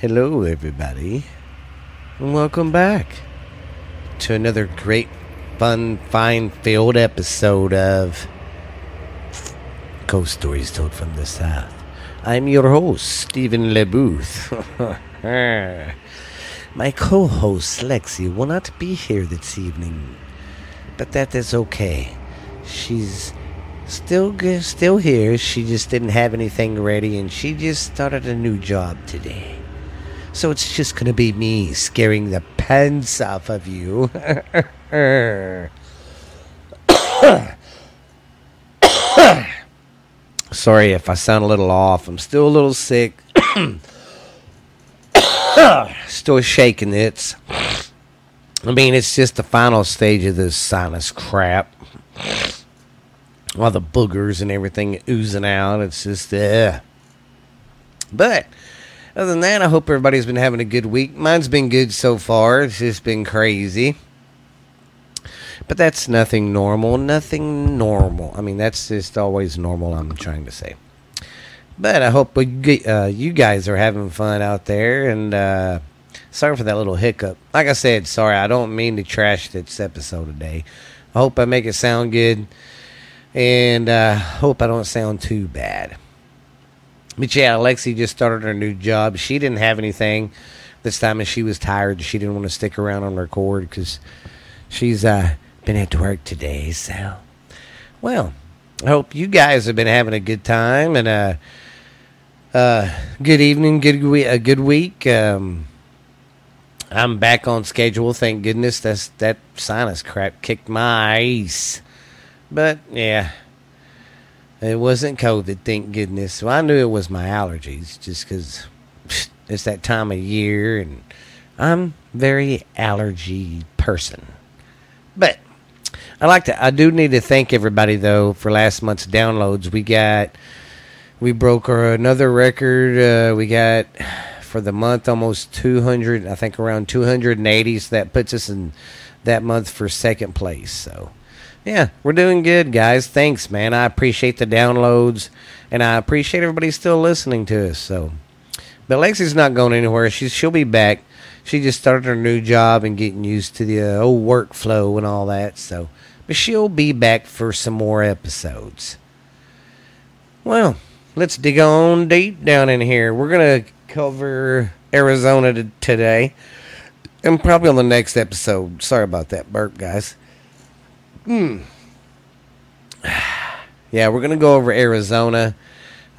Hello, everybody, and welcome back to another great, fun, fine filled episode of Ghost Stories Told from the South. I'm your host, Stephen LeBooth. My co host, Lexi, will not be here this evening, but that is okay. She's still still here. She just didn't have anything ready, and she just started a new job today. So it's just gonna be me scaring the pants off of you. Sorry if I sound a little off. I'm still a little sick. still shaking it. I mean, it's just the final stage of this sinus crap. All the boogers and everything oozing out. It's just, uh. But other than that, I hope everybody's been having a good week. Mine's been good so far. It's just been crazy. But that's nothing normal. Nothing normal. I mean, that's just always normal, I'm trying to say. But I hope uh, you guys are having fun out there. And uh, sorry for that little hiccup. Like I said, sorry. I don't mean to trash this episode today. I hope I make it sound good. And uh, hope I don't sound too bad. Yeah, Alexi just started her new job. She didn't have anything this time, and she was tired. She didn't want to stick around on record because she's uh, been at work today. So, well, I hope you guys have been having a good time and uh, uh, good evening, good we- a good week. Um, I'm back on schedule. Thank goodness. That's that sinus crap kicked my ass. But yeah, it wasn't COVID, thank goodness. Well, I knew it was my allergies just because it's that time of year and I'm very allergy person. But I like to, I do need to thank everybody though for last month's downloads. We got, we broke our, another record. Uh, we got for the month almost 200, I think around 280. So that puts us in that month for second place. So yeah, we're doing good, guys. Thanks, man. I appreciate the downloads, and I appreciate everybody still listening to us. So, but Lexi's not going anywhere. She's she'll be back. She just started her new job and getting used to the uh, old workflow and all that. So, but she'll be back for some more episodes. Well, let's dig on deep down in here. We're gonna cover Arizona t- today, and probably on the next episode. Sorry about that burp, guys. Hmm. Yeah, we're going to go over Arizona.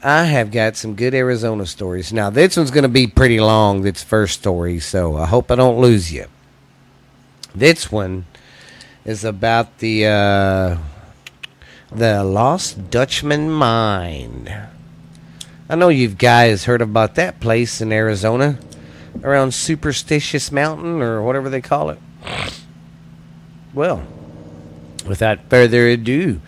I have got some good Arizona stories. Now, this one's going to be pretty long, this first story, so I hope I don't lose you. This one is about the uh, the Lost Dutchman Mine. I know you guys heard about that place in Arizona around Superstitious Mountain or whatever they call it. Well, without further ado,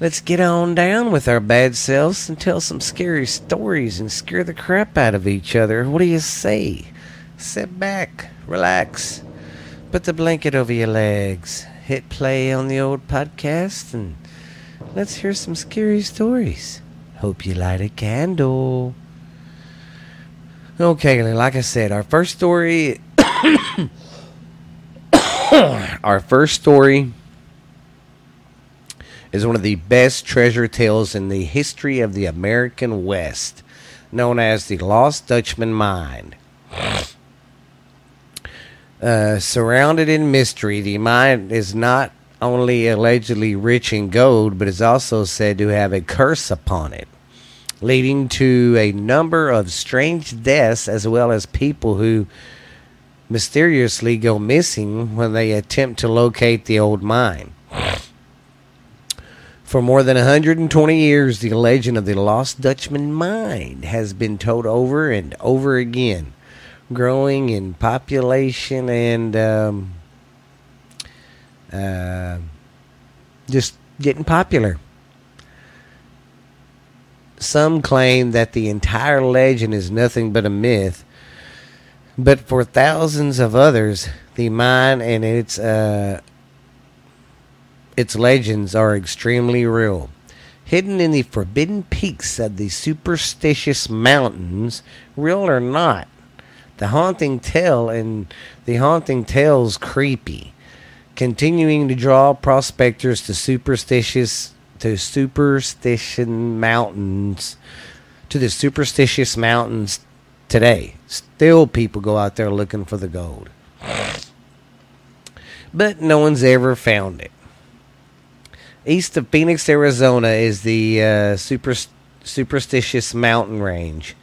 let's get on down with our bad selves and tell some scary stories and scare the crap out of each other. What do you say? Sit back, relax, put the blanket over your legs, hit play on the old podcast, and let's hear some scary stories. Hope you light a candle. Okay, like I said, our first story. our first story is one of the best treasure tales in the history of the American West, known as the Lost Dutchman Mine. Uh, surrounded in mystery, the mine is not only allegedly rich in gold, but is also said to have a curse upon it, leading to a number of strange deaths as well as people who mysteriously go missing when they attempt to locate the old mine. For more than 120 years, the legend of the Lost Dutchman mine has been told over and over again, growing in population and um, uh, just getting popular. Some claim that the entire legend is nothing but a myth, but for thousands of others, the mine and its uh, its legends are extremely real. Hidden in the forbidden peaks of the superstitious mountains, real or not, the haunting tale and the haunting tale's creepy, continuing to draw prospectors to superstitious to superstition mountains to the superstitious mountains today. Still people go out there looking for the gold. But no one's ever found it. East of Phoenix, Arizona is the uh, super, superstitious mountain range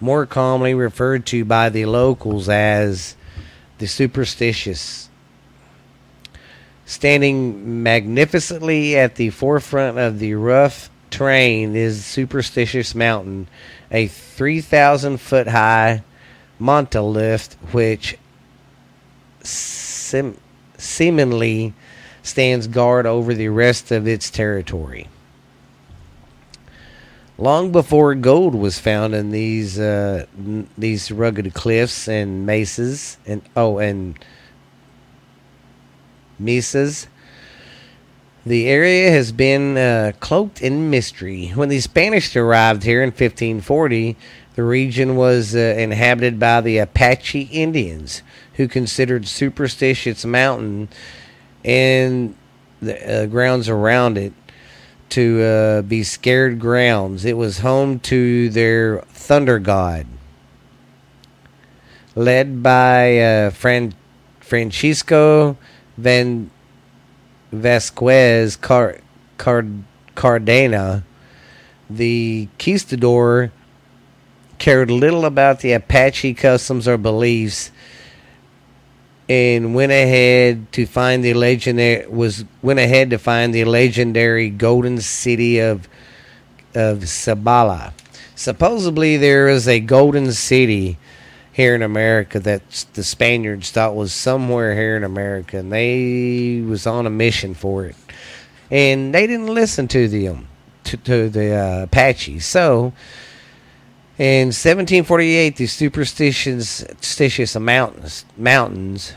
more commonly referred to by the locals as the superstitious. Standing magnificently at the forefront of the rough terrain is Superstitious Mountain, a 3,000 foot high monolith which seemingly stands guard over the rest of its territory long before gold was found in these uh, n- these rugged cliffs and mesas and oh and mesas. The area has been uh, cloaked in mystery. When the Spanish arrived here in 1540, the region was uh, inhabited by the Apache Indians, who considered Superstitious Mountain and the uh, grounds around it to uh, be scared grounds. It was home to their thunder god, led by uh, Fran- Francisco Van Vasquez Car- Card- Cardena. The conquistador cared little about the Apache customs or beliefs and went ahead to find the legendary was went ahead to find the legendary golden city of of Sabala. Supposedly there is a golden city here in America that the Spaniards thought was somewhere here in America, and they was on a mission for it, and they didn't listen to them to, to the uh, Apaches. So in 1748, the superstitious, mountains, mountains,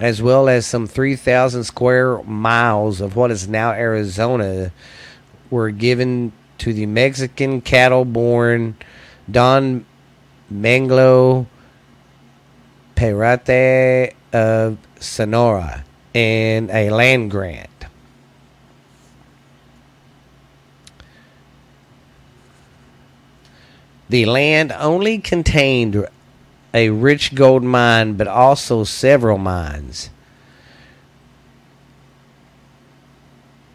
as well as some 3,000 square miles of what is now Arizona, were given to the Mexican cattle-born Don Manglo Perate of Sonora in a land grant. The land only contained a rich gold mine, but also several mines.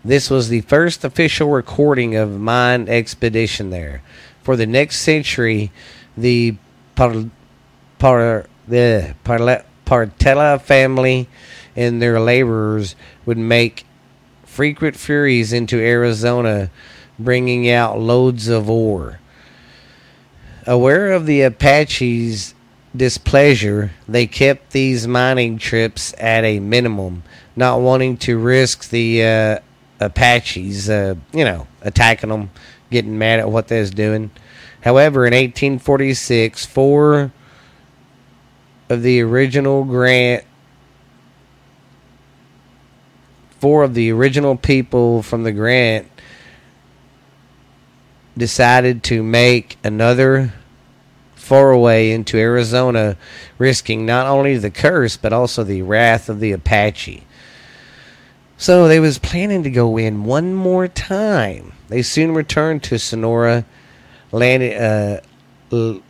This was the first official recording of mine expedition there. For the next century, the Par, Par, the Partella family and their laborers would make frequent furies into Arizona, bringing out loads of ore. Aware of the Apaches' displeasure, they kept these mining trips at a minimum, not wanting to risk the uh, Apaches, uh, you know, attacking them, getting mad at what they was doing. However, in 1846, four of the original grant, four of the original people from the grant decided to make another foray into Arizona, risking not only the curse but also the wrath of the Apache. So they was planning to go in one more time. They soon returned to Sonora, landed uh,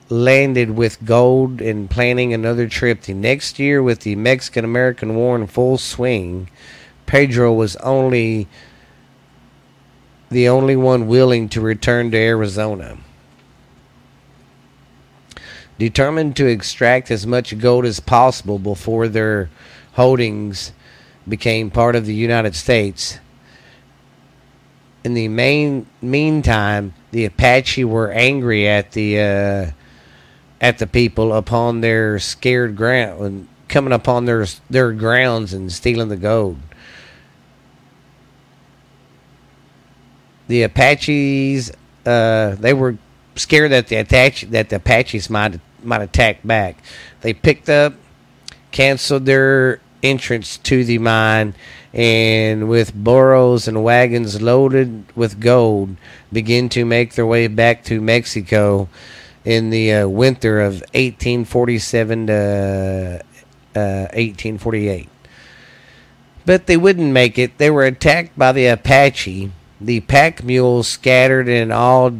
landed with gold, and planning another trip the next year with the Mexican American War in full swing. Pedro was only the only one willing to return to Arizona. Determined to extract as much gold as possible before their holdings became part of the United States. In the main meantime, the Apache were angry at the uh, at the people upon their scared ground, coming upon their their grounds and stealing the gold. The Apaches, uh, they were scared that the Apache, that the Apaches might might attack back. They picked up, canceled their entrance to the mine, and with burros and wagons loaded with gold, begin to make their way back to Mexico in the uh, winter of 1847 to uh, 1848. But they wouldn't make it. They were attacked by the Apache. The pack mules scattered in all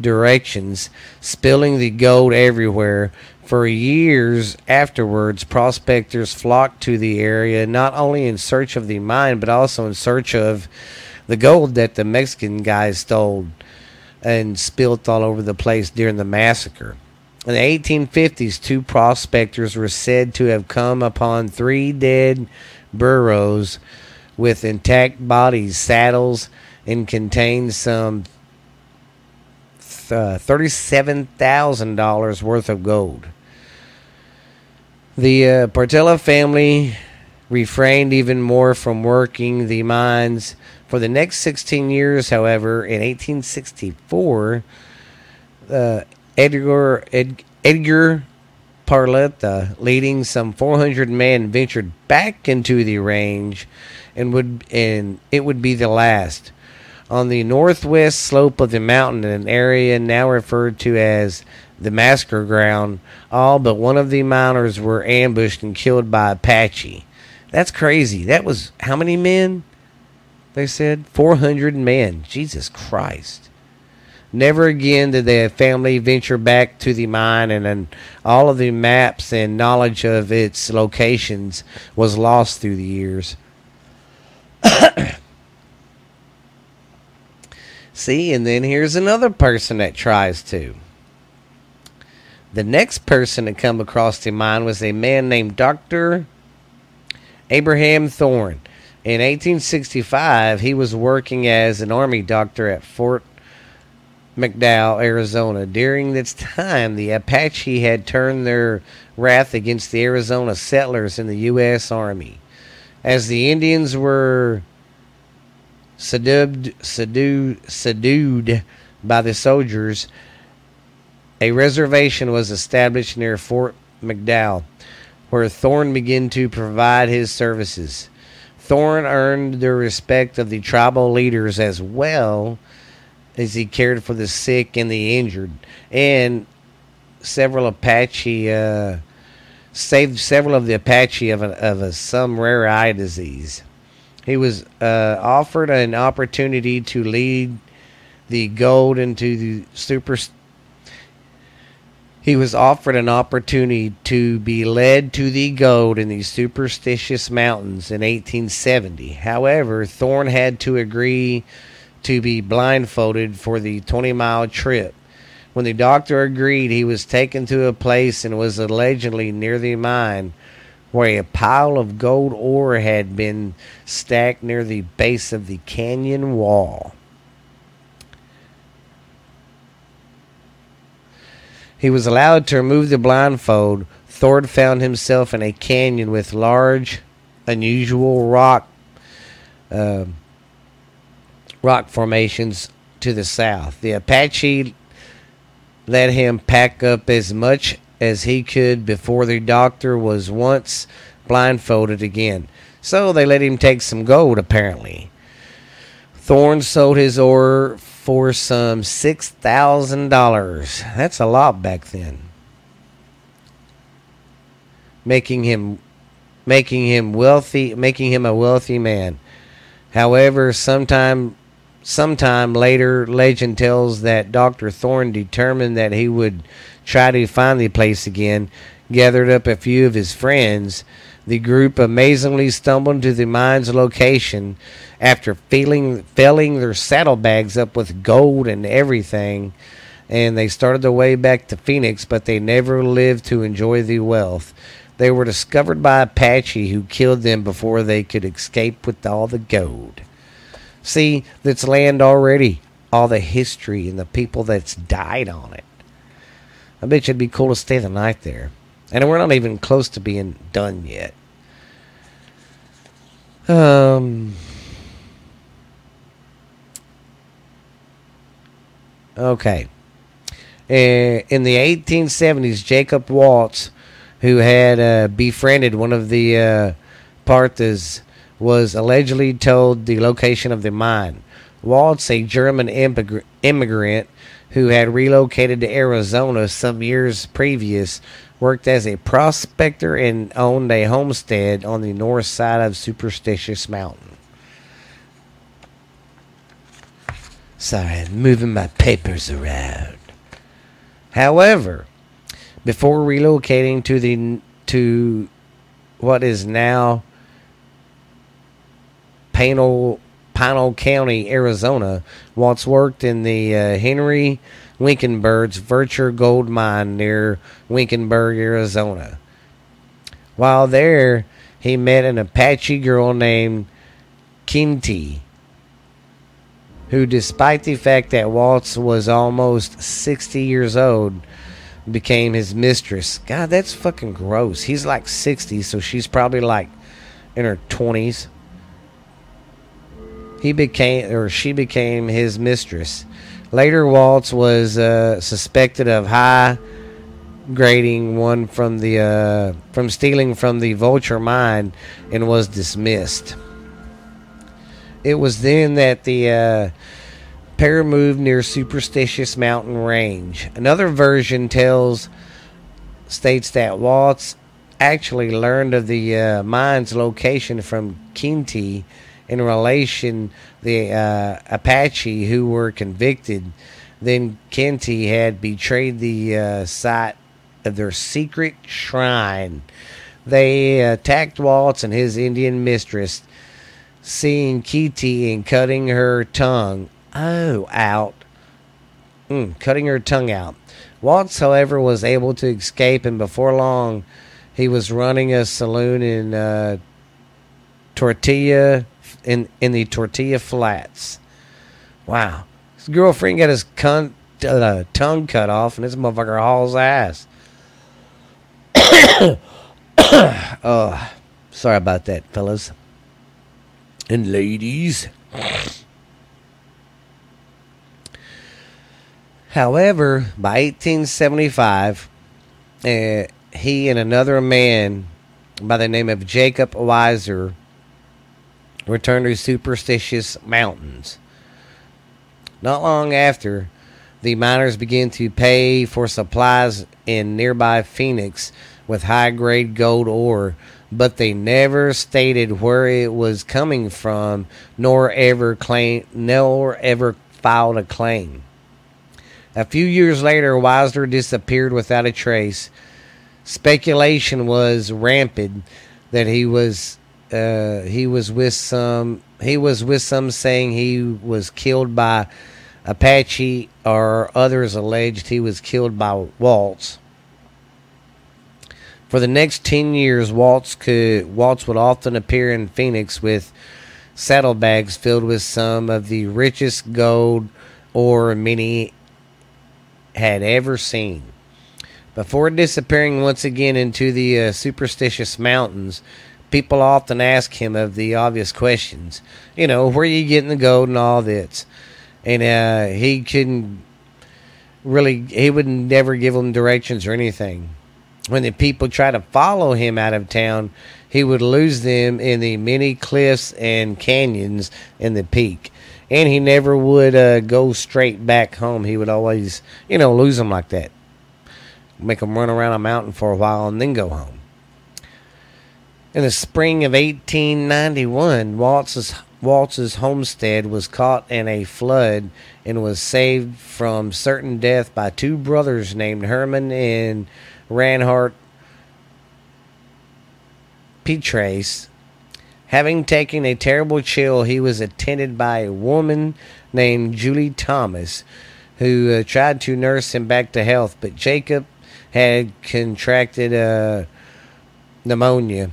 directions, spilling the gold everywhere. For years afterwards, prospectors flocked to the area not only in search of the mine, but also in search of the gold that the Mexican guys stole and spilt all over the place during the massacre. In the 1850s, two prospectors were said to have come upon three dead burros with intact bodies, saddles, and contained some uh, $37,000 worth of gold. The uh, family refrained even more from working the mines for the next 16 years, however, in 1864, uh, Edgar, Ed, Edgar Parlata, leading some 400 men, ventured back into the range, and would and it would be the last. On the northwest slope of the mountain, in an area now referred to as the massacre ground, all but one of the miners were ambushed and killed by Apache. That's crazy. That was how many men? they said. 400 men. Jesus Christ. Never again did the family venture back to the mine, and, and all of the maps and knowledge of its locations was lost through the years. See, and then here's another person that tries to. The next person to come across the mine was a man named Dr. Abraham Thorne. In 1865, he was working as an army doctor at Fort McDowell, Arizona. During this time, the Apache had turned their wrath against the Arizona settlers in the U.S. Army. As the Indians were subdued, subdued, subdued by the soldiers, a reservation was established near Fort McDowell, where Thorne began to provide his services. Thorne earned the respect of the tribal leaders as well as he cared for the sick and the injured, and several Apache uh, saved several of the Apache of, a, of a, some rare eye disease. He was uh, offered an opportunity to lead the gold into the super he was offered an opportunity to be led to the gold in the superstitious mountains in 1870. However, Thorne had to agree to be blindfolded for the 20 mile trip. When the doctor agreed, he was taken to a place and was allegedly near the mine where a pile of gold ore had been stacked near the base of the canyon wall. He was allowed to remove the blindfold. Thorne found himself in a canyon with large, unusual rock uh, rock formations to the south. The Apache let him pack up as much as he could before the doctor was once blindfolded again. So they let him take some gold, apparently. Thorne sold his ore for some $6,000. That's a lot back then. Making him making him wealthy, making him a wealthy man. However, sometime sometime later legend tells that Dr. Thorne determined that he would try to find the place again, gathered up a few of his friends. The group amazingly stumbled to the mine's location after filling filling their saddlebags up with gold and everything and they started their way back to Phoenix, but they never lived to enjoy the wealth. They were discovered by Apache who killed them before they could escape with all the gold. See, that's land already, all the history and the people that's died on it. I bet it'd be cool to stay the night there. And we're not even close to being done yet. Um Okay. Uh, in the 1870s, Jacob Waltz, who had uh, befriended one of the uh, Parthas, was allegedly told the location of the mine. Waltz, a German immigrant, who had relocated to Arizona some years previous, worked as a prospector and owned a homestead on the north side of Superstitious Mountain. Sorry, I'm moving my papers around. However, before relocating to the to what is now Pinal, Pinal County, Arizona, Waltz worked in the uh, Henry Winkenberg's Vircher Gold Mine near Winkenberg, Arizona. While there, he met an Apache girl named Kinty, who, despite the fact that Waltz was almost 60 years old, became his mistress. God, that's fucking gross. He's like 60, so she's probably like in her 20s. He became, or she became his mistress. Later, Waltz was uh, suspected of high grading one from the uh, from stealing from the Vulture mine and was dismissed. It was then that the uh, pair moved near Superstitious Mountain Range. Another version tells states that Waltz actually learned of the uh, mine's location from Kinty in relation the uh, Apache who were convicted. Then Kenty had betrayed the uh, site of their secret shrine. They attacked Waltz and his Indian mistress, seeing Kinty and cutting her tongue. Oh, out. Mm, cutting her tongue out. Waltz, however, was able to escape, and before long, he was running a saloon in uh, Tortilla in in the tortilla flats. Wow, his girlfriend got his uh, tongue cut off, and this motherfucker hauls ass. oh, sorry about that, fellas and ladies. However, by 1875, uh, he and another man by the name of Jacob Weiser returned to superstitious mountains. Not long after, the miners began to pay for supplies in nearby Phoenix with high grade gold ore, but they never stated where it was coming from, nor ever claim, nor ever filed a claim. A few years later, Weiser disappeared without a trace. Speculation was rampant that he was uh, he was with some he was with some saying he was killed by Apache or others alleged he was killed by Waltz. For the next ten years, Waltz could Waltz would often appear in Phoenix with saddlebags filled with some of the richest gold ore many had ever seen. Before disappearing once again into the uh, superstitious mountains, people often ask him of the obvious questions. You know, where you getting the gold and all this? And uh, he couldn't really, he would never give them directions or anything. When the people try to follow him out of town, he would lose them in the many cliffs and canyons in the peak. And he never would uh, go straight back home. He would always, you know, lose them like that. Make them run around a mountain for a while and then go home. In the spring of 1891, Waltz's, Waltz's homestead was caught in a flood and was saved from certain death by two brothers named Herman and Ranhart Petrace. Having taken a terrible chill, he was attended by a woman named Julie Thomas, who uh, tried to nurse him back to health, but Jacob had contracted uh, pneumonia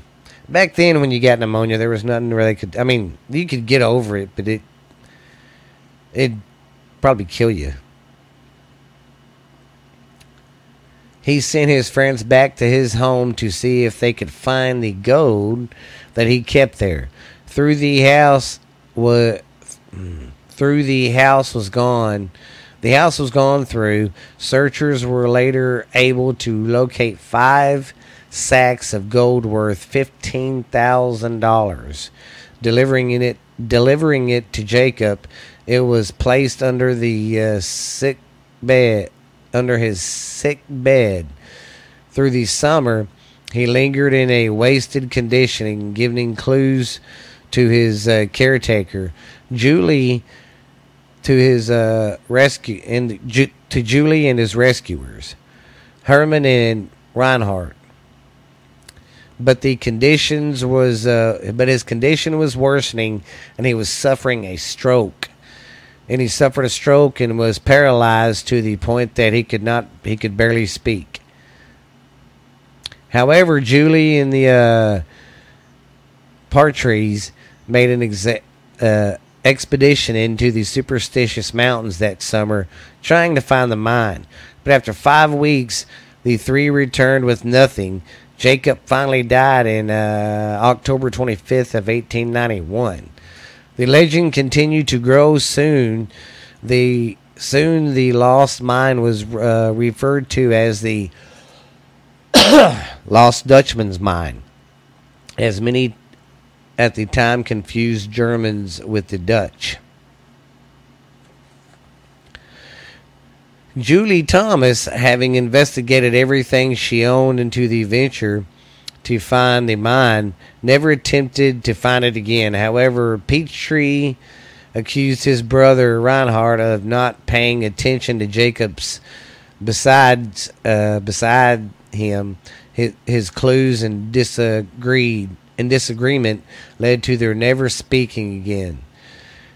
back then when you got pneumonia, there was nothing where they could. I mean, you could get over it, but it it probably kill you. He sent his friends back to his home to see if they could find the gold that he kept there. Through the house was through the house was gone. The house was gone through. Searchers were later able to locate five sacks of gold worth fifteen thousand dollars. Delivering it, delivering it to Jacob, it was placed under the uh, sick bed, under his sick bed. Through the summer, he lingered in a wasted condition, giving clues to his uh, caretaker, Julie, to his uh, rescue and Ju- to Julie and his rescuers, Herman and Reinhardt. But the conditions was, uh, but his condition was worsening, and he was suffering a stroke. And he suffered a stroke and was paralyzed to the point that he could not, he could barely speak. However, Julie and the uh, Partries made an exa- uh, expedition into the superstitious mountains that summer, trying to find the mine. But after five weeks, the three returned with nothing. Jacob finally died in uh, October 25th of 1891. The legend continued to grow. Soon, the soon the lost mine was uh, referred to as the Lost Dutchman's Mine, as many at the time confused Germans with the Dutch. Julie Thomas, having investigated everything she owned into the venture to find the mine, never attempted to find it again. However, Peachtree accused his brother Reinhardt of not paying attention to Jacob's besides uh, beside him his, his clues and disagreed and disagreement led to their never speaking again.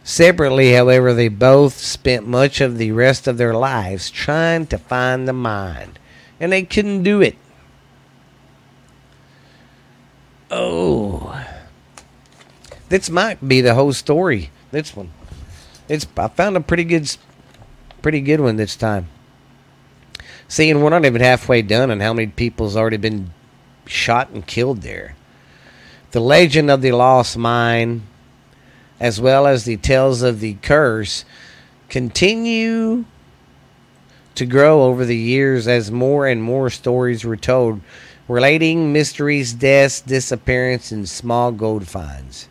Separately, however, they both spent much of the rest of their lives trying to find the mine, and they couldn't do it. Oh, this might be the whole story. This one, it's I found a pretty good, pretty good one this time. Seeing we're not even halfway done, and how many people's already been shot and killed there. The legend of the lost mine, as well as the tales of the curse, continue to grow over the years as more and more stories were told relating mysteries, deaths, disappearance, and small gold finds.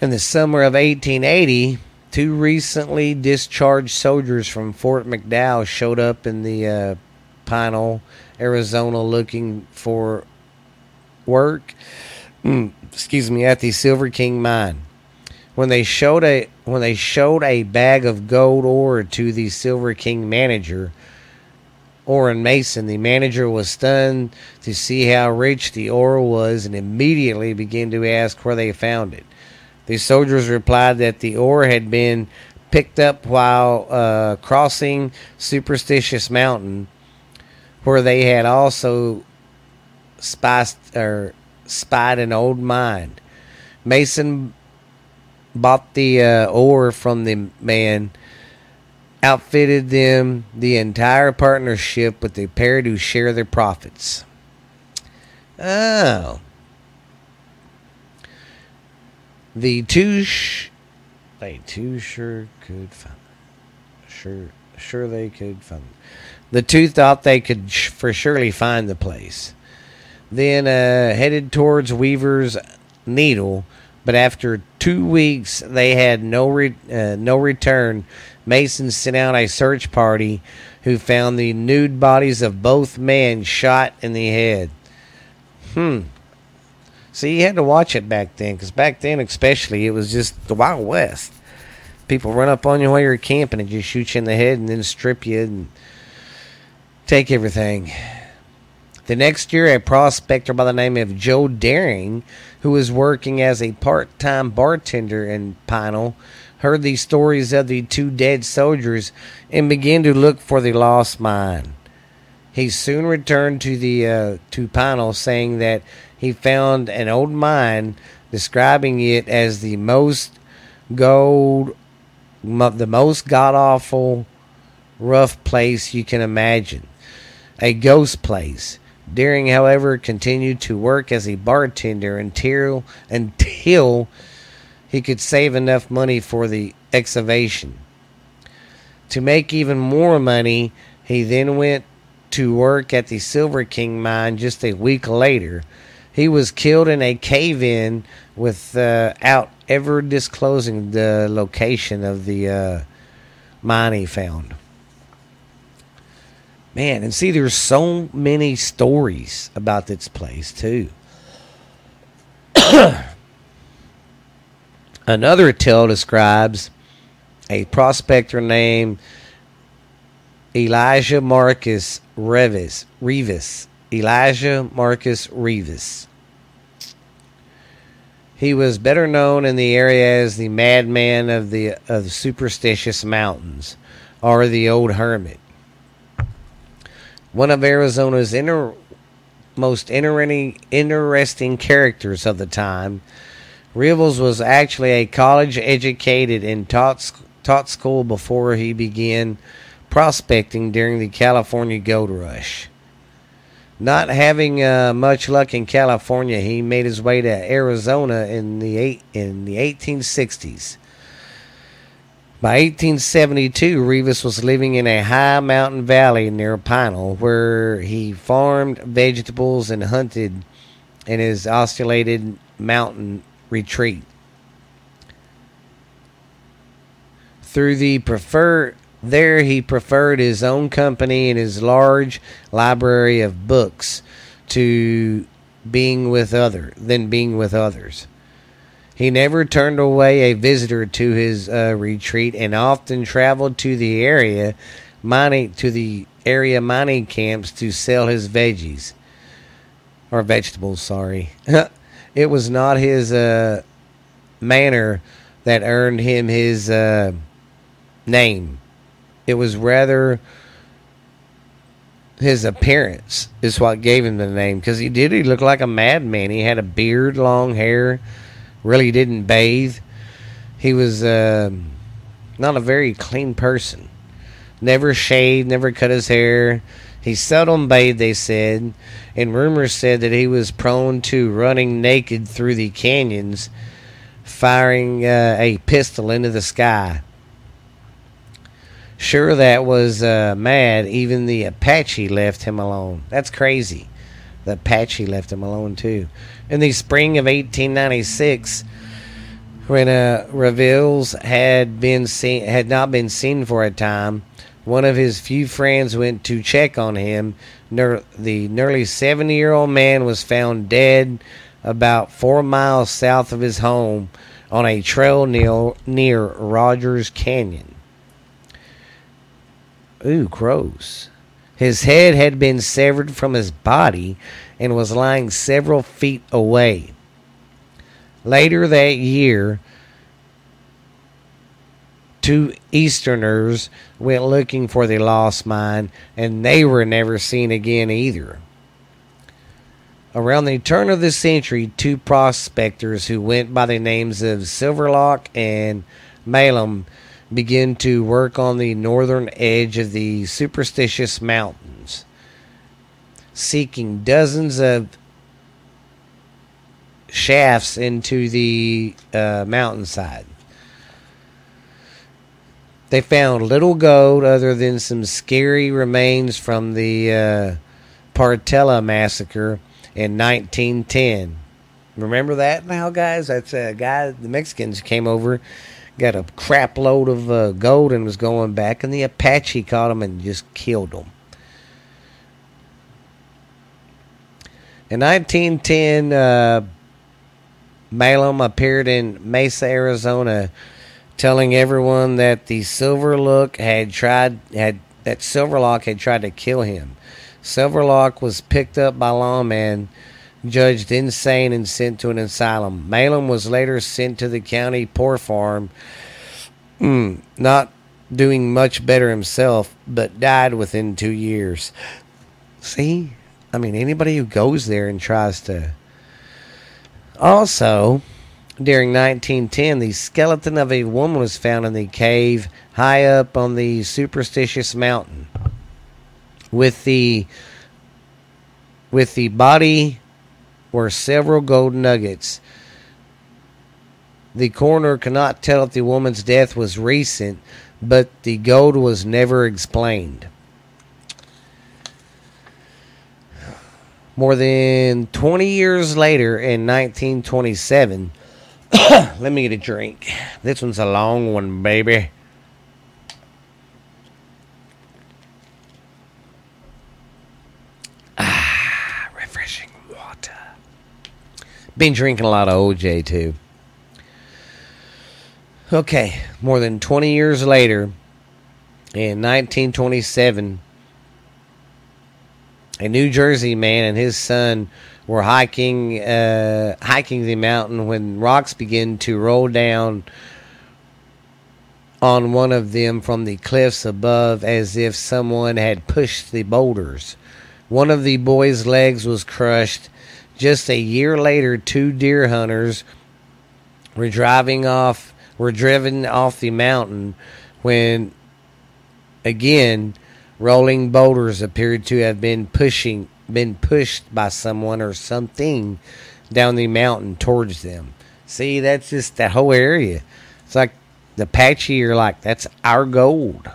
In the summer of 1880, two recently discharged soldiers from Fort McDowell showed up in the uh, Pinal, Arizona, looking for work. Excuse me, at the Silver King mine. When they showed a when they showed a bag of gold ore to the Silver King manager, Orrin Mason, the manager was stunned to see how rich the ore was and immediately began to ask where they found it. The soldiers replied that the ore had been picked up while uh, crossing Superstitious Mountain, where they had also spiced or spied an old mine. Mason bought the uh, ore from the man, outfitted them the entire partnership with the pair to share their profits. Oh. The two sh- they two sure could find sure sure they could find the two thought they could sh- for surely find the place then uh, headed towards Weaver's Needle. But after two weeks, they had no re- uh, no return. Mason sent out a search party, who found the nude bodies of both men shot in the head. Hmm. See, you had to watch it back then, because back then, especially, it was just the Wild West. People run up on you while you're camping and just shoot you in the head and then strip you and take everything. The next year, a prospector by the name of Joe Deering, who was working as a part time bartender in Pinal, heard the stories of the two dead soldiers and began to look for the lost mine. He soon returned to the uh, to Pinal, saying that he found an old mine, describing it as the most gold, the most god awful, rough place you can imagine, a ghost place. Deering, however, continued to work as a bartender until until he could save enough money for the excavation. To make even more money, he then went to work at the Silver King mine just a week later. He was killed in a cave in without uh, ever disclosing the location of the uh, mine he found. Man, and see, there's so many stories about this place, too. Another tale describes a prospector named Elijah Marcus Reavis. Reavis. Elijah Marcus Reavis. He was better known in the area as the madman of the of the superstitious mountains, or the old hermit. One of Arizona's most interesting, characters of the time, Rivers was actually a college educated and taught taught school before he began prospecting during the California gold rush. Not having uh, much luck in California, he made his way to Arizona in the eight, in the 1860s. By 1872, Rivas was living in a high mountain valley near Pinal, where he farmed vegetables and hunted in his isolated mountain retreat. Through the prefer there he preferred his own company and his large library of books to being with other than being with others. He never turned away a visitor to his uh, retreat and often traveled to the area mining to the area mining camps to sell his veggies or vegetables, sorry. it was not his uh, manner that earned him his uh, name. It was rather his appearance is what gave him the name because he did. He looked like a madman. He had a beard, long hair, really didn't bathe. He was uh, not a very clean person. Never shaved, never cut his hair. He seldom bathed, they said, and rumors said that he was prone to running naked through the canyons, firing uh, a pistol into the sky. Sure, that was uh, mad. Even the Apache left him alone. That's crazy. The Apache left him alone too. In the spring of 1896, when uh, Reveals had been seen, had not been seen for a time, one of his few friends went to check on him. Ner- the nearly 70 year old man was found dead about four miles south of his home on a trail near, near Rogers Canyon. Ooh, gross. His head had been severed from his body and was lying several feet away. Later that year, two Easterners went looking for the lost mine, and they were never seen again either. Around the turn of the century, two prospectors who went by the names of Silverlock and Malum begin to work on the northern edge of the superstitious mountains, seeking dozens of shafts into the uh, mountainside. They found little gold other than some scary remains from the uh, Partella massacre in 1910. Remember that now, guys? That's a guy, the Mexicans came over got a crap load of uh, gold and was going back, and the Apache caught him and just killed him. In 1910, uh, Malum appeared in Mesa, Arizona, telling everyone that the Silverlock had tried had that Silverlock had tried to kill him. Silverlock was picked up by lawmen judged insane and sent to an asylum. Malum was later sent to the county poor farm, mm, not doing much better himself, but died within two years. See? I mean, anybody who goes there and tries to. Also, during 1910, the skeleton of a woman was found in the cave high up on the superstitious mountain. With the with the body were several gold nuggets. The coroner cannot tell if the woman's death was recent, but the gold was never explained. More than 20 years later, in 1927, let me get a drink. This one's a long one, baby. Been drinking a lot of OJ too. Okay, more than 20 years later, in 1927, a New Jersey man and his son were hiking uh, hiking the mountain when rocks began to roll down on one of them from the cliffs above as if someone had pushed the boulders. One of the boy's legs was crushed. Just a year later, two deer hunters were driving off were driven off the mountain when again rolling boulders appeared to have been pushing been pushed by someone or something down the mountain towards them. See, that's just that whole area. It's like the Apache are like, that's our gold.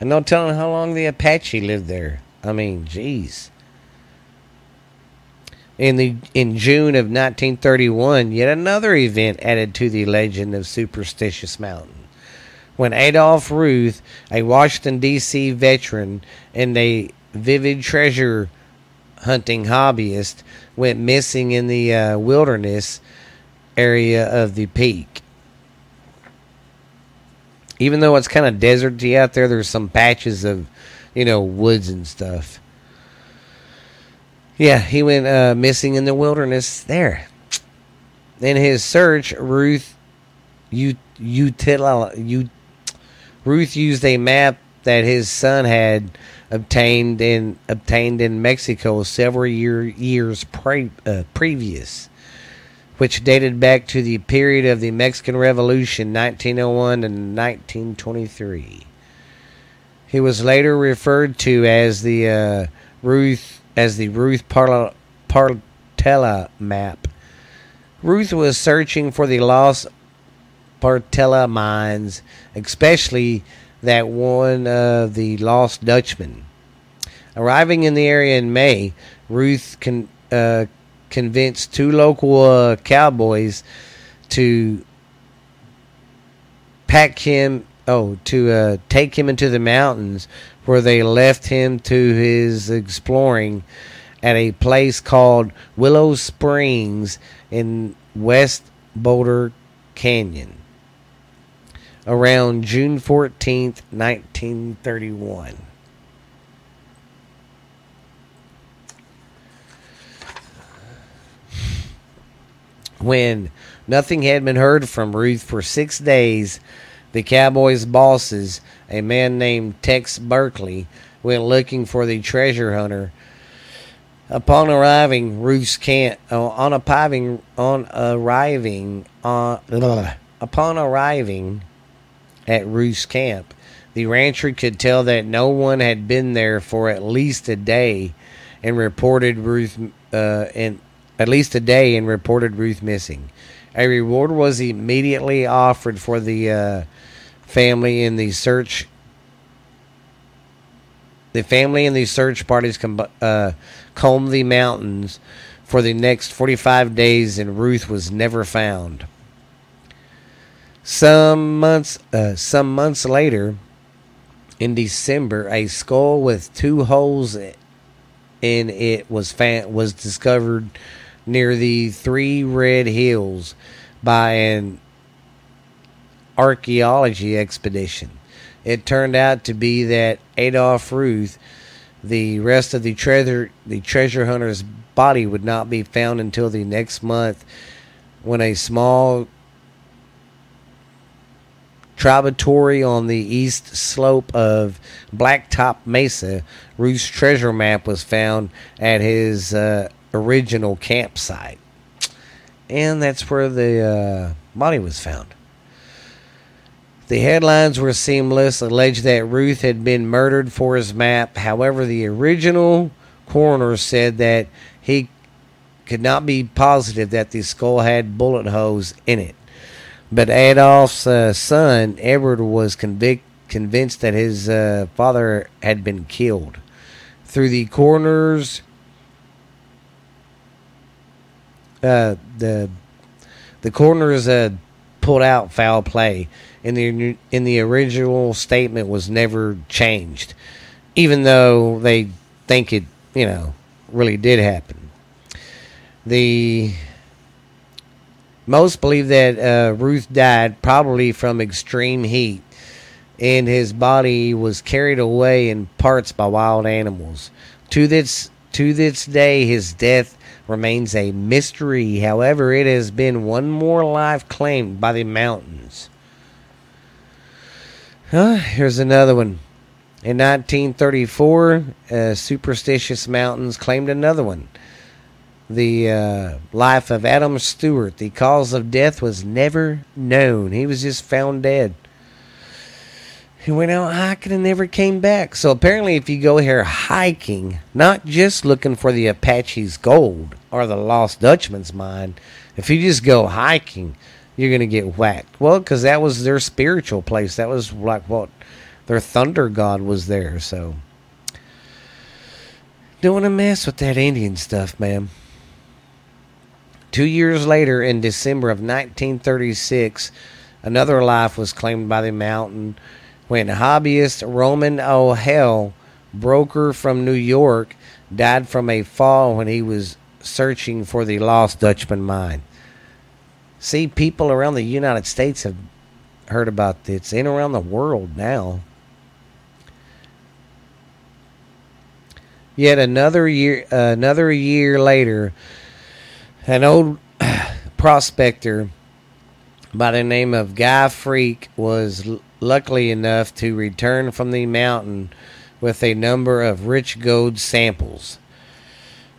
And no telling how long the Apache lived there. I mean, jeez. In the in June of 1931, yet another event added to the legend of Superstitious Mountain. When Adolph Ruth, a Washington D.C. veteran and a vivid treasure hunting hobbyist, went missing in the uh, wilderness area of the peak. Even though it's kind of deserty out there, there's some patches of, you know, woods and stuff. Yeah, he went uh, missing in the wilderness there. In his search, Ruth Utila, U, Ruth used a map that his son had obtained in obtained in Mexico several year, years pre, uh, previous which dated back to the period of the Mexican Revolution, 1901 and 1923. He was later referred to as the uh, Ruth as the Ruth Parla, Partela map. Ruth was searching for the lost Partella mines, especially that one of the lost Dutchman. Arriving in the area in May, Ruth con, uh, convinced two local uh, cowboys to pack him oh to uh, take him into the mountains where they left him to his exploring at a place called Willow Springs in West Boulder Canyon around June 14th, 1931. When nothing had been heard from Ruth for six days, the Cowboys' bosses, a man named Tex Barkley, went looking for the treasure hunter. Upon arriving, Ruth's camp uh, on arriving on arriving on uh, upon arriving at Ruth's camp, the rancher could tell that no one had been there for at least a day, and reported Ruth uh, at least a day and reported Ruth missing. A reward was immediately offered for the uh, family in the search. The family and the search parties com- uh, combed the mountains for the next 45 days, and Ruth was never found. Some months, uh, some months later, in December, a skull with two holes in it was found, was discovered near the Three Red Hills by an archaeology expedition. It turned out to be that Adolf Ruth, the rest of the treasure the treasure hunter's body would not be found until the next month when a small tributary on the east slope of Blacktop Mesa, Ruth's treasure map was found at his uh, original campsite. And that's where the uh, body was found. The headlines were seamless, alleged that Ruth had been murdered for his map. However, the original coroner said that he could not be positive that the skull had bullet holes in it. But Adolf's uh, son, Edward, was convic- convinced that his uh, father had been killed. Through the coroner's uh, the the coroners uh, pulled out foul play, and the in the original statement was never changed. even though they think it, you know, really did happen. The most believe that uh, Ruth died probably from extreme heat, and his body was carried away in parts by wild animals. To this to this day, his death remains a mystery. However, it has been one more life claimed by the mountains. Huh, here's another one. In 1934, uh, Superstitious Mountains claimed another one. The uh, life of Adam Stewart. The cause of death was never known. He was just found dead. He went out hiking and never came back. So apparently, if you go here hiking, not just looking for the Apache's gold or the Lost Dutchman's mine, if you just go hiking, you're to get whacked. Well, because that was their spiritual place. That was like what their thunder god was there. So don't want to mess with that Indian stuff, man. Two years later, in December of 1936, another life was claimed by the mountain when hobbyist Roman O'Hell, broker from New York, died from a fall when he was searching for the lost Dutchman mine. See, people around the United States have heard about this, and around the world now. Yet another year, another year later, an old prospector by the name of Guy Freak was luckily enough to return from the mountain with a number of rich gold samples.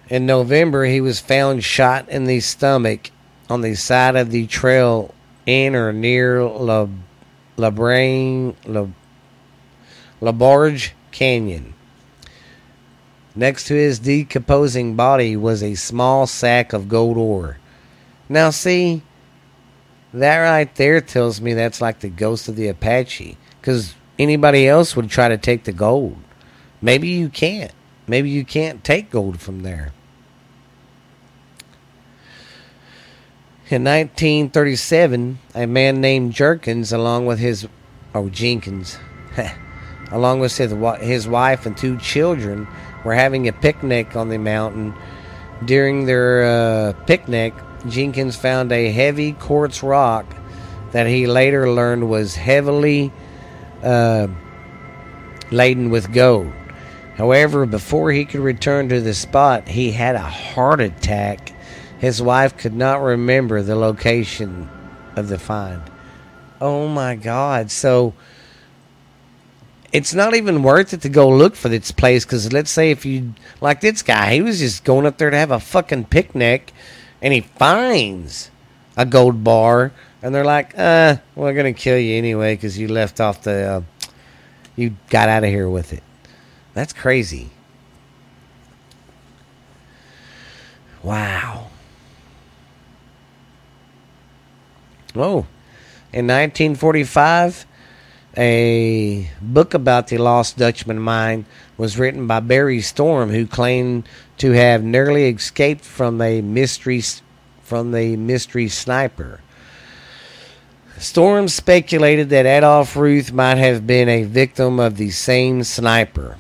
In November, he was found shot in the stomach on the side of the trail in or near La, La Brain, La, La Barge Canyon. Next to his decomposing body was a small sack of gold ore. Now, see, that right there tells me that's like the ghost of the Apache. Because anybody else would try to take the gold. Maybe you can't. Maybe you can't take gold from there. In 1937, a man named Jerkins, along with his, oh Jenkins, along with his, his wife and two children, were having a picnic on the mountain. During their uh, picnic, Jenkins found a heavy quartz rock that he later learned was heavily uh, laden with gold. However, before he could return to the spot, he had a heart attack. His wife could not remember the location of the find. Oh my God. So it's not even worth it to go look for this place because let's say if you, like this guy, he was just going up there to have a fucking picnic and he finds a gold bar, and they're like, "Uh, we're gonna kill you anyway because you left off the, uh, you got out of here with it." That's crazy. Wow. Oh, in 1945, a book about the lost Dutchman mine was written by Barry Storm, who claimed to have nearly escaped from a mystery from the mystery sniper. Storm speculated that Adolf Ruth might have been a victim of the same sniper.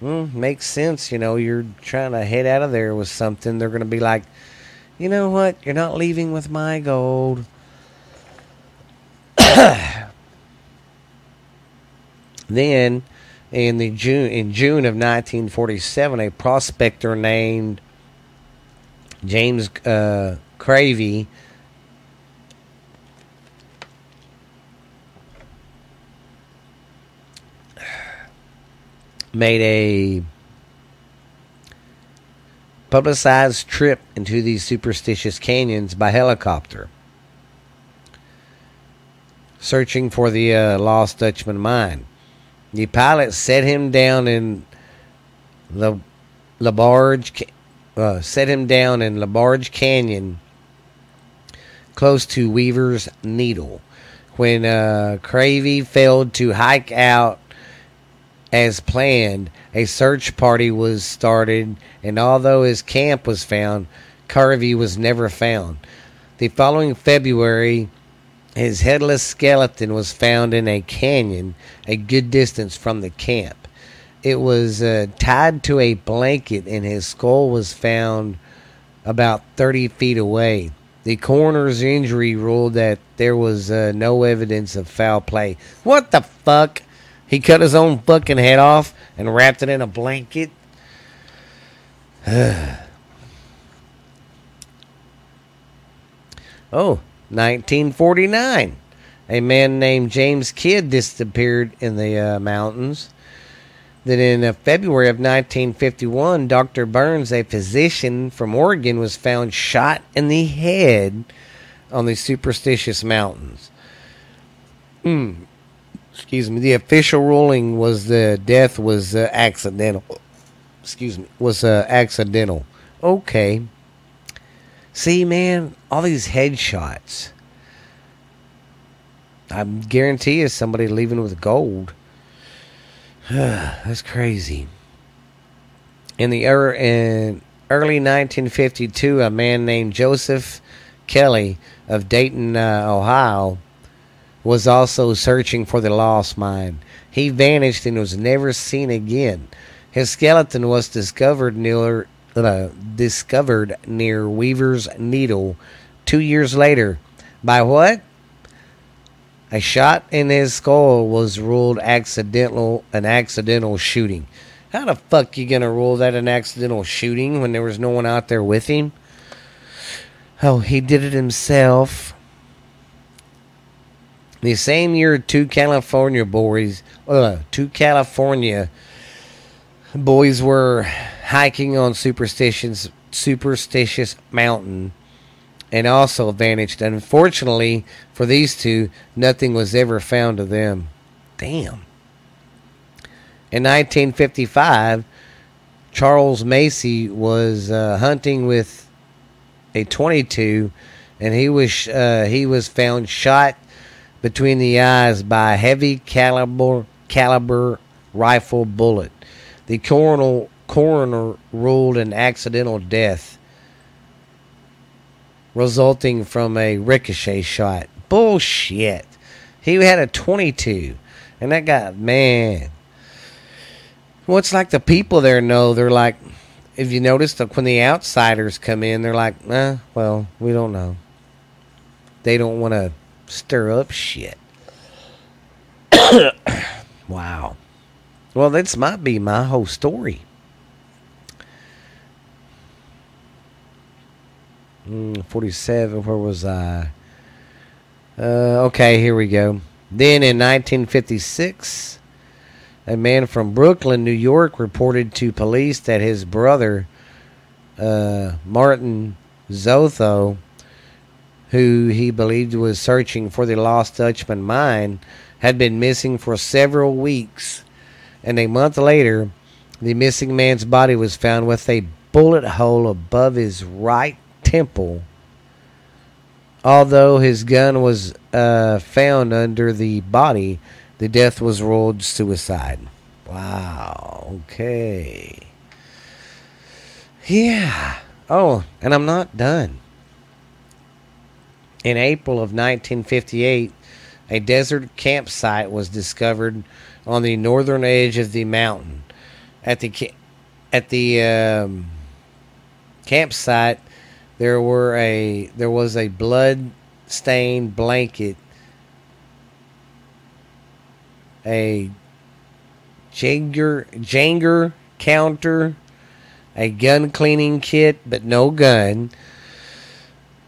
Hmm, makes sense, you know. You're trying to head out of there with something. They're going to be like, you know what? You're not leaving with my gold. then in the June in June of 1947, a prospector named James uh, Cravey made a publicized trip into these superstitious canyons by helicopter, searching for the uh, lost Dutchman mine. The pilot set him down in the Labarge, uh, set him down in Labarge Canyon, close to Weaver's Needle. When uh, Cravey failed to hike out as planned, a search party was started, and although his camp was found, Cravey was never found. The following February, His headless skeleton was found in a canyon a good distance from the camp. It was uh, tied to a blanket, and his skull was found about 30 feet away. The coroner's injury ruled that there was uh, no evidence of foul play. What the fuck? He cut his own fucking head off and wrapped it in a blanket? oh, 1949. A man named James Kidd disappeared in the uh, mountains. Then in uh, February of 1951, Dr. Burns, a physician from Oregon, was found shot in the head on the Superstitious Mountains. Mm. Excuse me. The official ruling was the death was uh, accidental. Excuse me. Was uh, accidental. Okay. See, man, all these headshots. I guarantee you somebody leaving with gold. That's crazy. In the er- in early 1952, a man named Joseph Kelly of Dayton, uh, Ohio, was also searching for the lost mine. He vanished and was never seen again. His skeleton was discovered near uh, discovered near Weaver's Needle two years later. By what? A shot in his skull was ruled accidental an accidental shooting. How the fuck you gonna rule that an accidental shooting when there was no one out there with him? Oh, he did it himself. The same year, two California boys, uh, two California boys were hiking on superstitions, superstitious mountain and also vanished. Unfortunately for these two, nothing was ever found of them. Damn. In 1955, Charles Macy was uh, hunting with a 22, and he was uh, he was found shot between the eyes by a heavy caliber caliber rifle bullet. The coroner coroner ruled an accidental death resulting from a ricochet shot. Bullshit. He had a 22. And that guy, man. Well, it's like the people there know. They're like, if you notice, when the outsiders come in, they're like, eh, well, we don't know. They don't want to stir up shit. wow. Well, this might be my whole story. Mm, 47, where was I? Uh, okay, here we go. Then in 1956, a man from Brooklyn, New York, reported to police that his brother, uh, Martin Zotho, who he believed was searching for the lost Dutchman mine, had been missing for several weeks. And a month later, the missing man's body was found with a bullet hole above his right temple. Although his gun was uh, found under the body, the death was ruled suicide. Wow. Okay. Yeah. Oh, and I'm not done. In April of 1958, a desert campsite was discovered on the northern edge of the mountain. At the at the um, campsite, there were a there was a blood stained blanket, a Janger Janger counter, a gun cleaning kit, but no gun.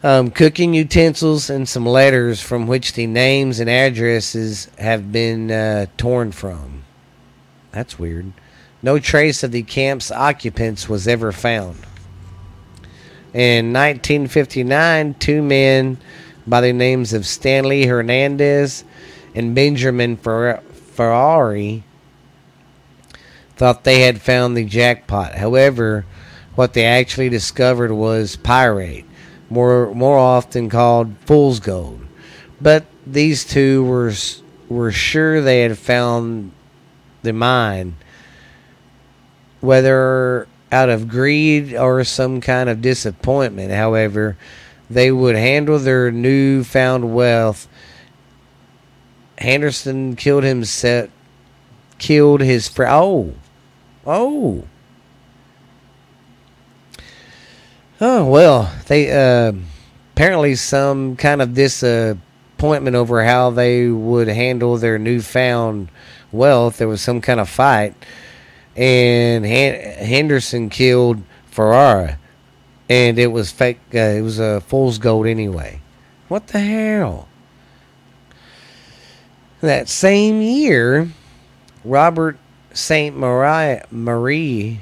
Um, cooking utensils and some letters from which the names and addresses have been uh, torn from. That's weird. No trace of the camp's occupants was ever found. In 1959, two men by the names of Stanley Hernandez and Benjamin Ferrari thought they had found the jackpot. However, what they actually discovered was pyrite, more more often called fool's gold. But these two were were sure they had found the mine. Whether out of greed or some kind of disappointment. However, they would handle their newfound wealth Henderson killed himself, killed his friend. Oh, oh, oh. Well, they uh, apparently some kind of disappointment over how they would handle their newfound wealth. There was some kind of fight, and Henderson killed Ferrara, and it was fake. Uh, it was a fool's gold anyway. What the hell? That same year, Robert St. Marie,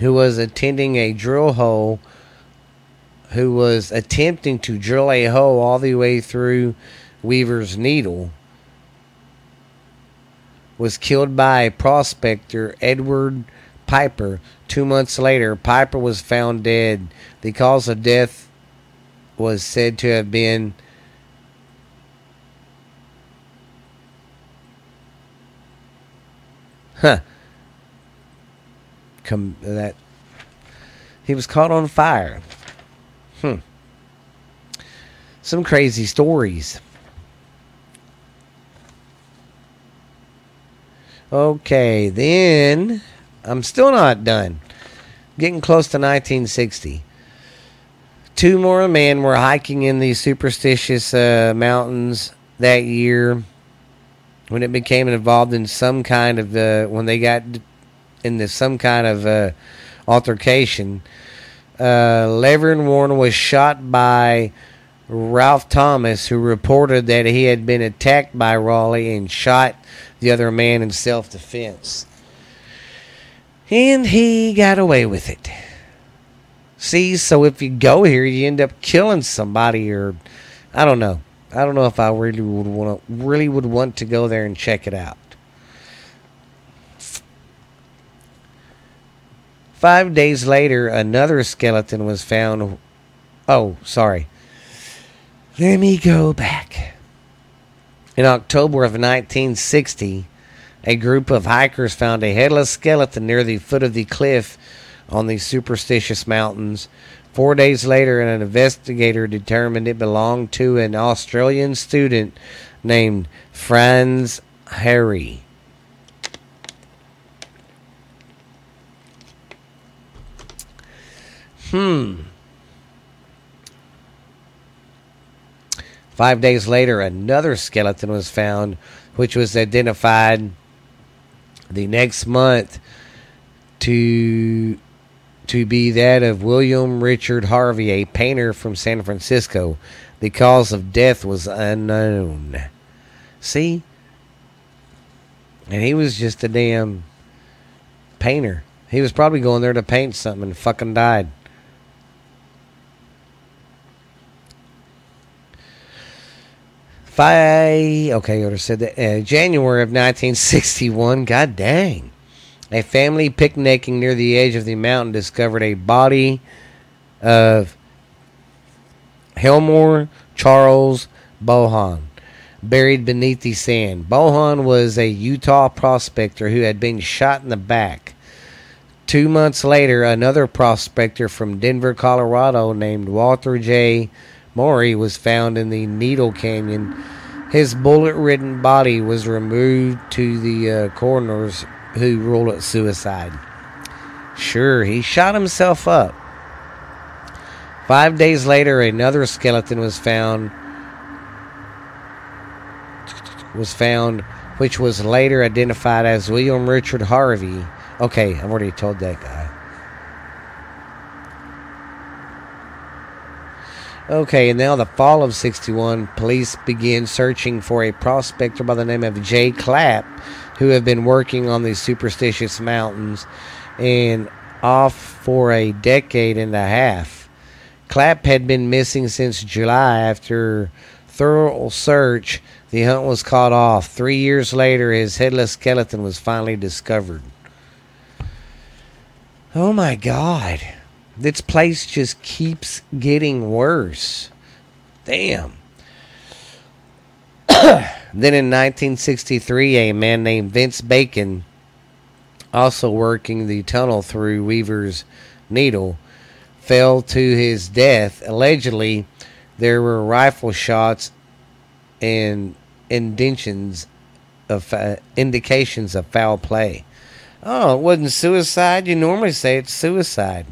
who was attending a drill hole, who was attempting to drill a hole all the way through Weaver's Needle, was killed by prospector Edward Piper. Two months later, Piper was found dead. The cause of death was said to have been Huh. Come that he was caught on fire. Hmm. Some crazy stories. Okay, then I'm still not done. Getting close to 1960. Two more men were hiking in the superstitious uh, mountains that year when it became involved in some kind of uh, when they got into some kind of uh, altercation. Uh, Levern Warren was shot by Ralph Thomas, who reported that he had been attacked by Raleigh and shot the other man in self defense. And he got away with it. See, so if you go here, you end up killing somebody, or I don't know. I don't know if I really would want to, really would want to go there and check it out. Five days later, another skeleton was found. Oh, sorry. Let me go back. In October of 1960, a group of hikers found a headless skeleton near the foot of the cliff on the Superstitious Mountains Four days later, an investigator determined it belonged to an Australian student named Franz Harry. Hmm. Five days later, another skeleton was found, which was identified the next month to to be that of William Richard Harvey, a painter from San Francisco. The cause of death was unknown. See? And he was just a damn painter. He was probably going there to paint something and fucking died. Five, okay, I said that. Uh, January of 1961. God dang. A family picnicking near the edge of the mountain discovered a body of Helmore Charles Bohan buried beneath the sand. Bohan was a Utah prospector who had been shot in the back. Two months later, another prospector from Denver, Colorado, named Walter J. Maury, was found in the Needle Canyon. His bullet ridden body was removed to the uh, coroner's who ruled it suicide. Sure, he shot himself up. Five days later, another skeleton was found. Was found, which was later identified as William Richard Harvey. Okay, I've already told that guy. Okay, and now the fall of 61, police begin searching for a prospector by the name of Jay Clapp who have been working on these superstitious mountains and off for a decade and a half. Clapp had been missing since July after thorough search. The hunt was caught off. Three years later, his headless skeleton was finally discovered. Oh my God. This place just keeps getting worse. Damn. Then in 1963, a man named Vince Bacon, also working the tunnel through Weaver's Needle, fell to his death. Allegedly, there were rifle shots and indications of uh, indications of foul play. Oh, it wasn't suicide. You normally say it's suicide.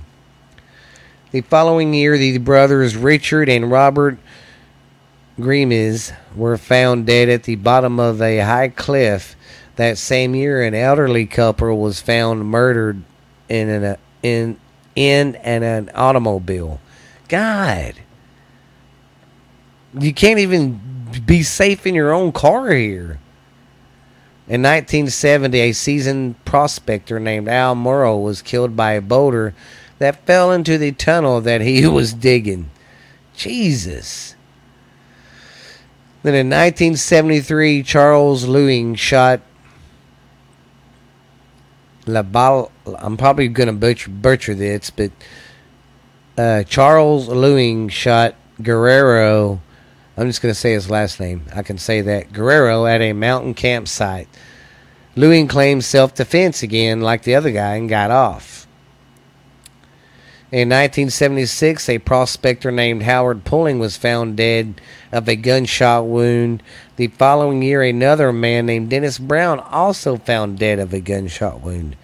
The following year, the brothers Richard and Robert Grimes were found dead at the bottom of a high cliff. That same year, an elderly couple was found murdered in an uh, in in an, an automobile. God, you can't even be safe in your own car here. In 1970, a seasoned prospector named Al Morrow was killed by a boulder that fell into the tunnel that he was digging. Jesus. Then in 1973, Charles Lewing shot La Balle. I'm probably going to butcher, butcher this, but uh, Charles Lewing shot Guerrero I'm just going to say his last name. I can say that. Guerrero at a mountain campsite. Lewing claimed self defense again, like the other guy, and got off. In 1976, a prospector named Howard Pulling was found dead of a gunshot wound. The following year, another man named Dennis Brown also found dead of a gunshot wound.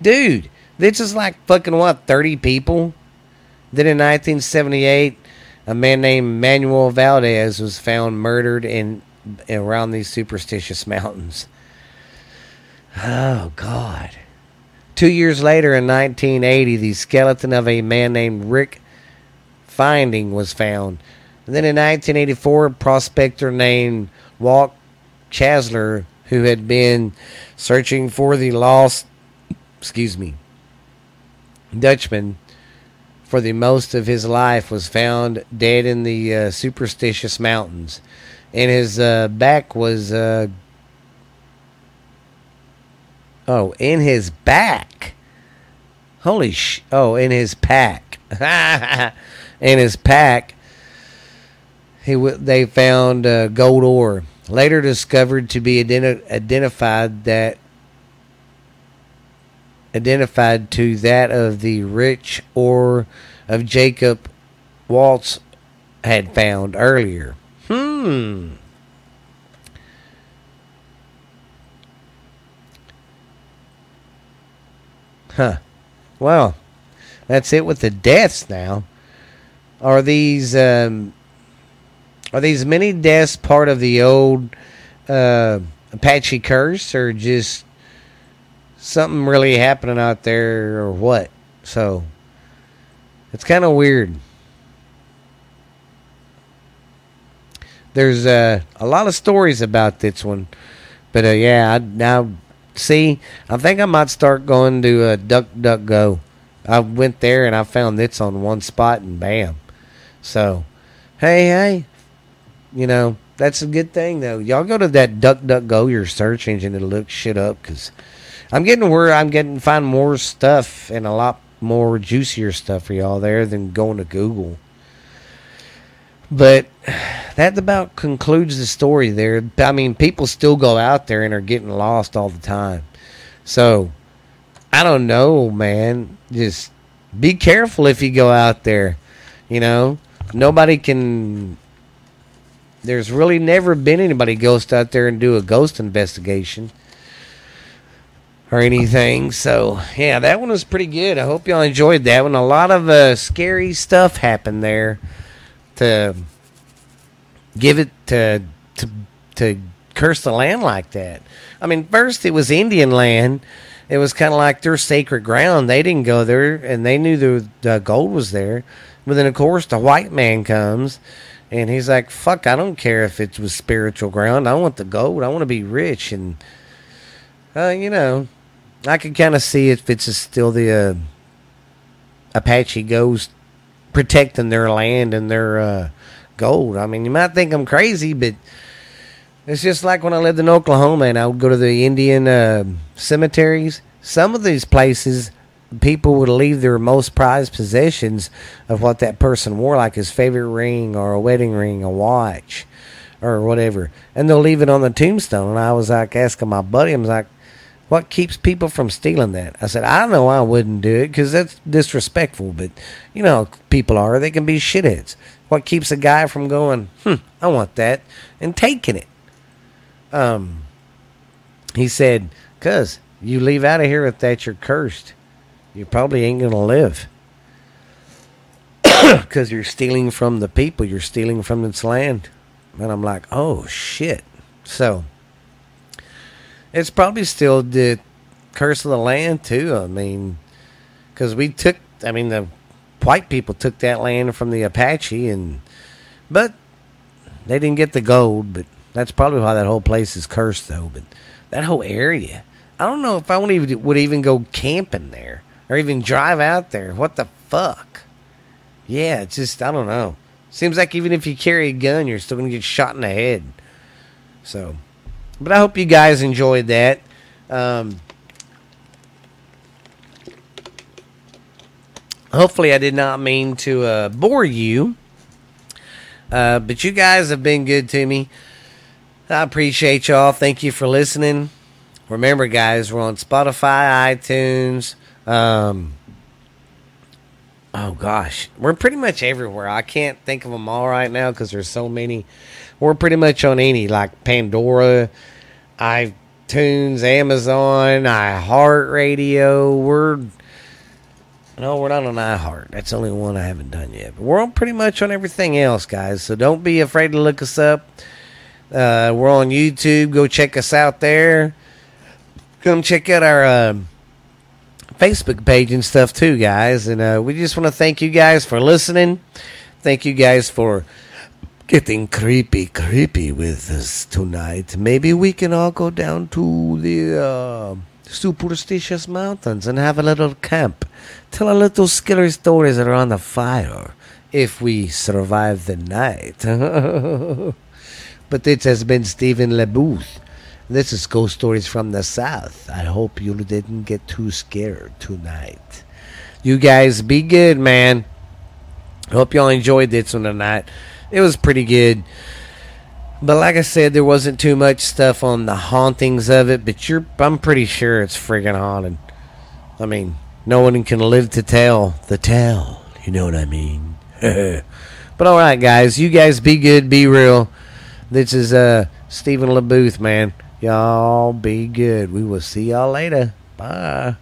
Dude, this is like fucking what, 30 people? Then in 1978, a man named Manuel Valdez was found murdered in around these superstitious mountains. Oh God. Two years later, in 1980, the skeleton of a man named Rick Finding was found. And then in 1984, a prospector named Walt Chasler, who had been searching for the lost, excuse me, Dutchman, for the most of his life was found dead in the uh, superstitious mountains, and his uh, back was uh, oh in his back. Holy sh! Oh, in his pack. in his pack, he w- they found uh, gold ore. Later discovered to be identi- identified that identified to that of the rich ore of Jacob Waltz had found earlier. Hmm. Huh. Well, that's it with the deaths now. Are these um, are these many deaths part of the old uh, Apache curse, or just something really happening out there or what. So it's kind of weird. There's uh, a lot of stories about this one, but uh, yeah, I, now see, I think I might start going to uh, Duck Duck Go. I went there and I found this on one spot and bam. So, hey, hey, you know that's a good thing though. Y'all go to that Duck Duck Go, your search engine, to look shit up because I'm getting where I'm getting find more stuff and a lot more juicier stuff for y'all there than going to Google. But that about concludes the story there. I mean, people still go out there and are getting lost all the time. So, I don't know, man. Just be careful if you go out there. You know, nobody can. There's really never been anybody ghost out there and do a ghost investigation or anything. So yeah, that one was pretty good. I hope y'all enjoyed that one. A lot of uh, scary stuff happened there to give it to to to curse the land like that. I mean, first it was Indian land. It was kind of like their sacred ground. They didn't go there, and they knew the, the gold was there. But then, of course, the white man comes, and he's like, "Fuck! I don't care if it was spiritual ground. I want the gold. I want to be rich." And uh, you know, I can kind of see if it's still the uh, Apache ghost protecting their land and their uh, gold. I mean, you might think I'm crazy, but it's just like when I lived in Oklahoma and I would go to the Indian uh, cemeteries. Some of these places, people would leave their most prized possessions of what that person wore, like his favorite ring or a wedding ring, a watch, or whatever, and they'll leave it on the tombstone. And I was like asking my buddy, I was like, what keeps people from stealing that? I said, I know I wouldn't do it because that's disrespectful, but you know, people are. They can be shitheads. What keeps a guy from going, hmm, I want that, and taking it? Um, he said, "Cuz you leave out of here with that, you're cursed. You probably ain't gonna live." Because you're stealing from the people, you're stealing from this land. And I'm like, oh shit. So, it's probably still the curse of the land, too. I mean, because we took, I mean, the white people took that land from the Apache, and, but they didn't get the gold, but that's probably why that whole place is cursed, though. But that whole area, I don't know if I would even, would even go camping there or even drive out there. What the fuck? Yeah, it's just, I don't know. Seems like even if you carry a gun, you're still to get shot in the head. So, but I hope you guys enjoyed that. Um, hopefully, I did not mean to uh, bore you. Uh, but you guys have been good to me. I appreciate y'all. Thank you for listening. Remember, guys, we're on Spotify, iTunes. Um, oh gosh, we're pretty much everywhere. I can't think of them all right now because there's so many. We're pretty much on any like Pandora, iTunes, Amazon, iHeartRadio. We're no, we're not on iHeart. That's the only one I haven't done yet. But we're on pretty much on everything else, guys. So don't be afraid to look us up. Uh, we're on YouTube. Go check us out there. Come check out our. Uh, Facebook page and stuff too, guys. And uh, we just want to thank you guys for listening. Thank you guys for getting creepy, creepy with us tonight. Maybe we can all go down to the uh, superstitious mountains and have a little camp. Tell a little scary stories around the fire if we survive the night. but this has been Stephen LeBooth. This is Ghost Stories from the South. I hope you didn't get too scared tonight. You guys be good, man. Hope y'all enjoyed this one tonight. It was pretty good. But like I said, there wasn't too much stuff on the hauntings of it, but you're I'm pretty sure it's friggin' haunted. I mean, no one can live to tell the tale. You know what I mean? but alright guys, you guys be good, be real. This is uh Stephen LeBooth, man. Y'all be good. We will see y'all later. Bye.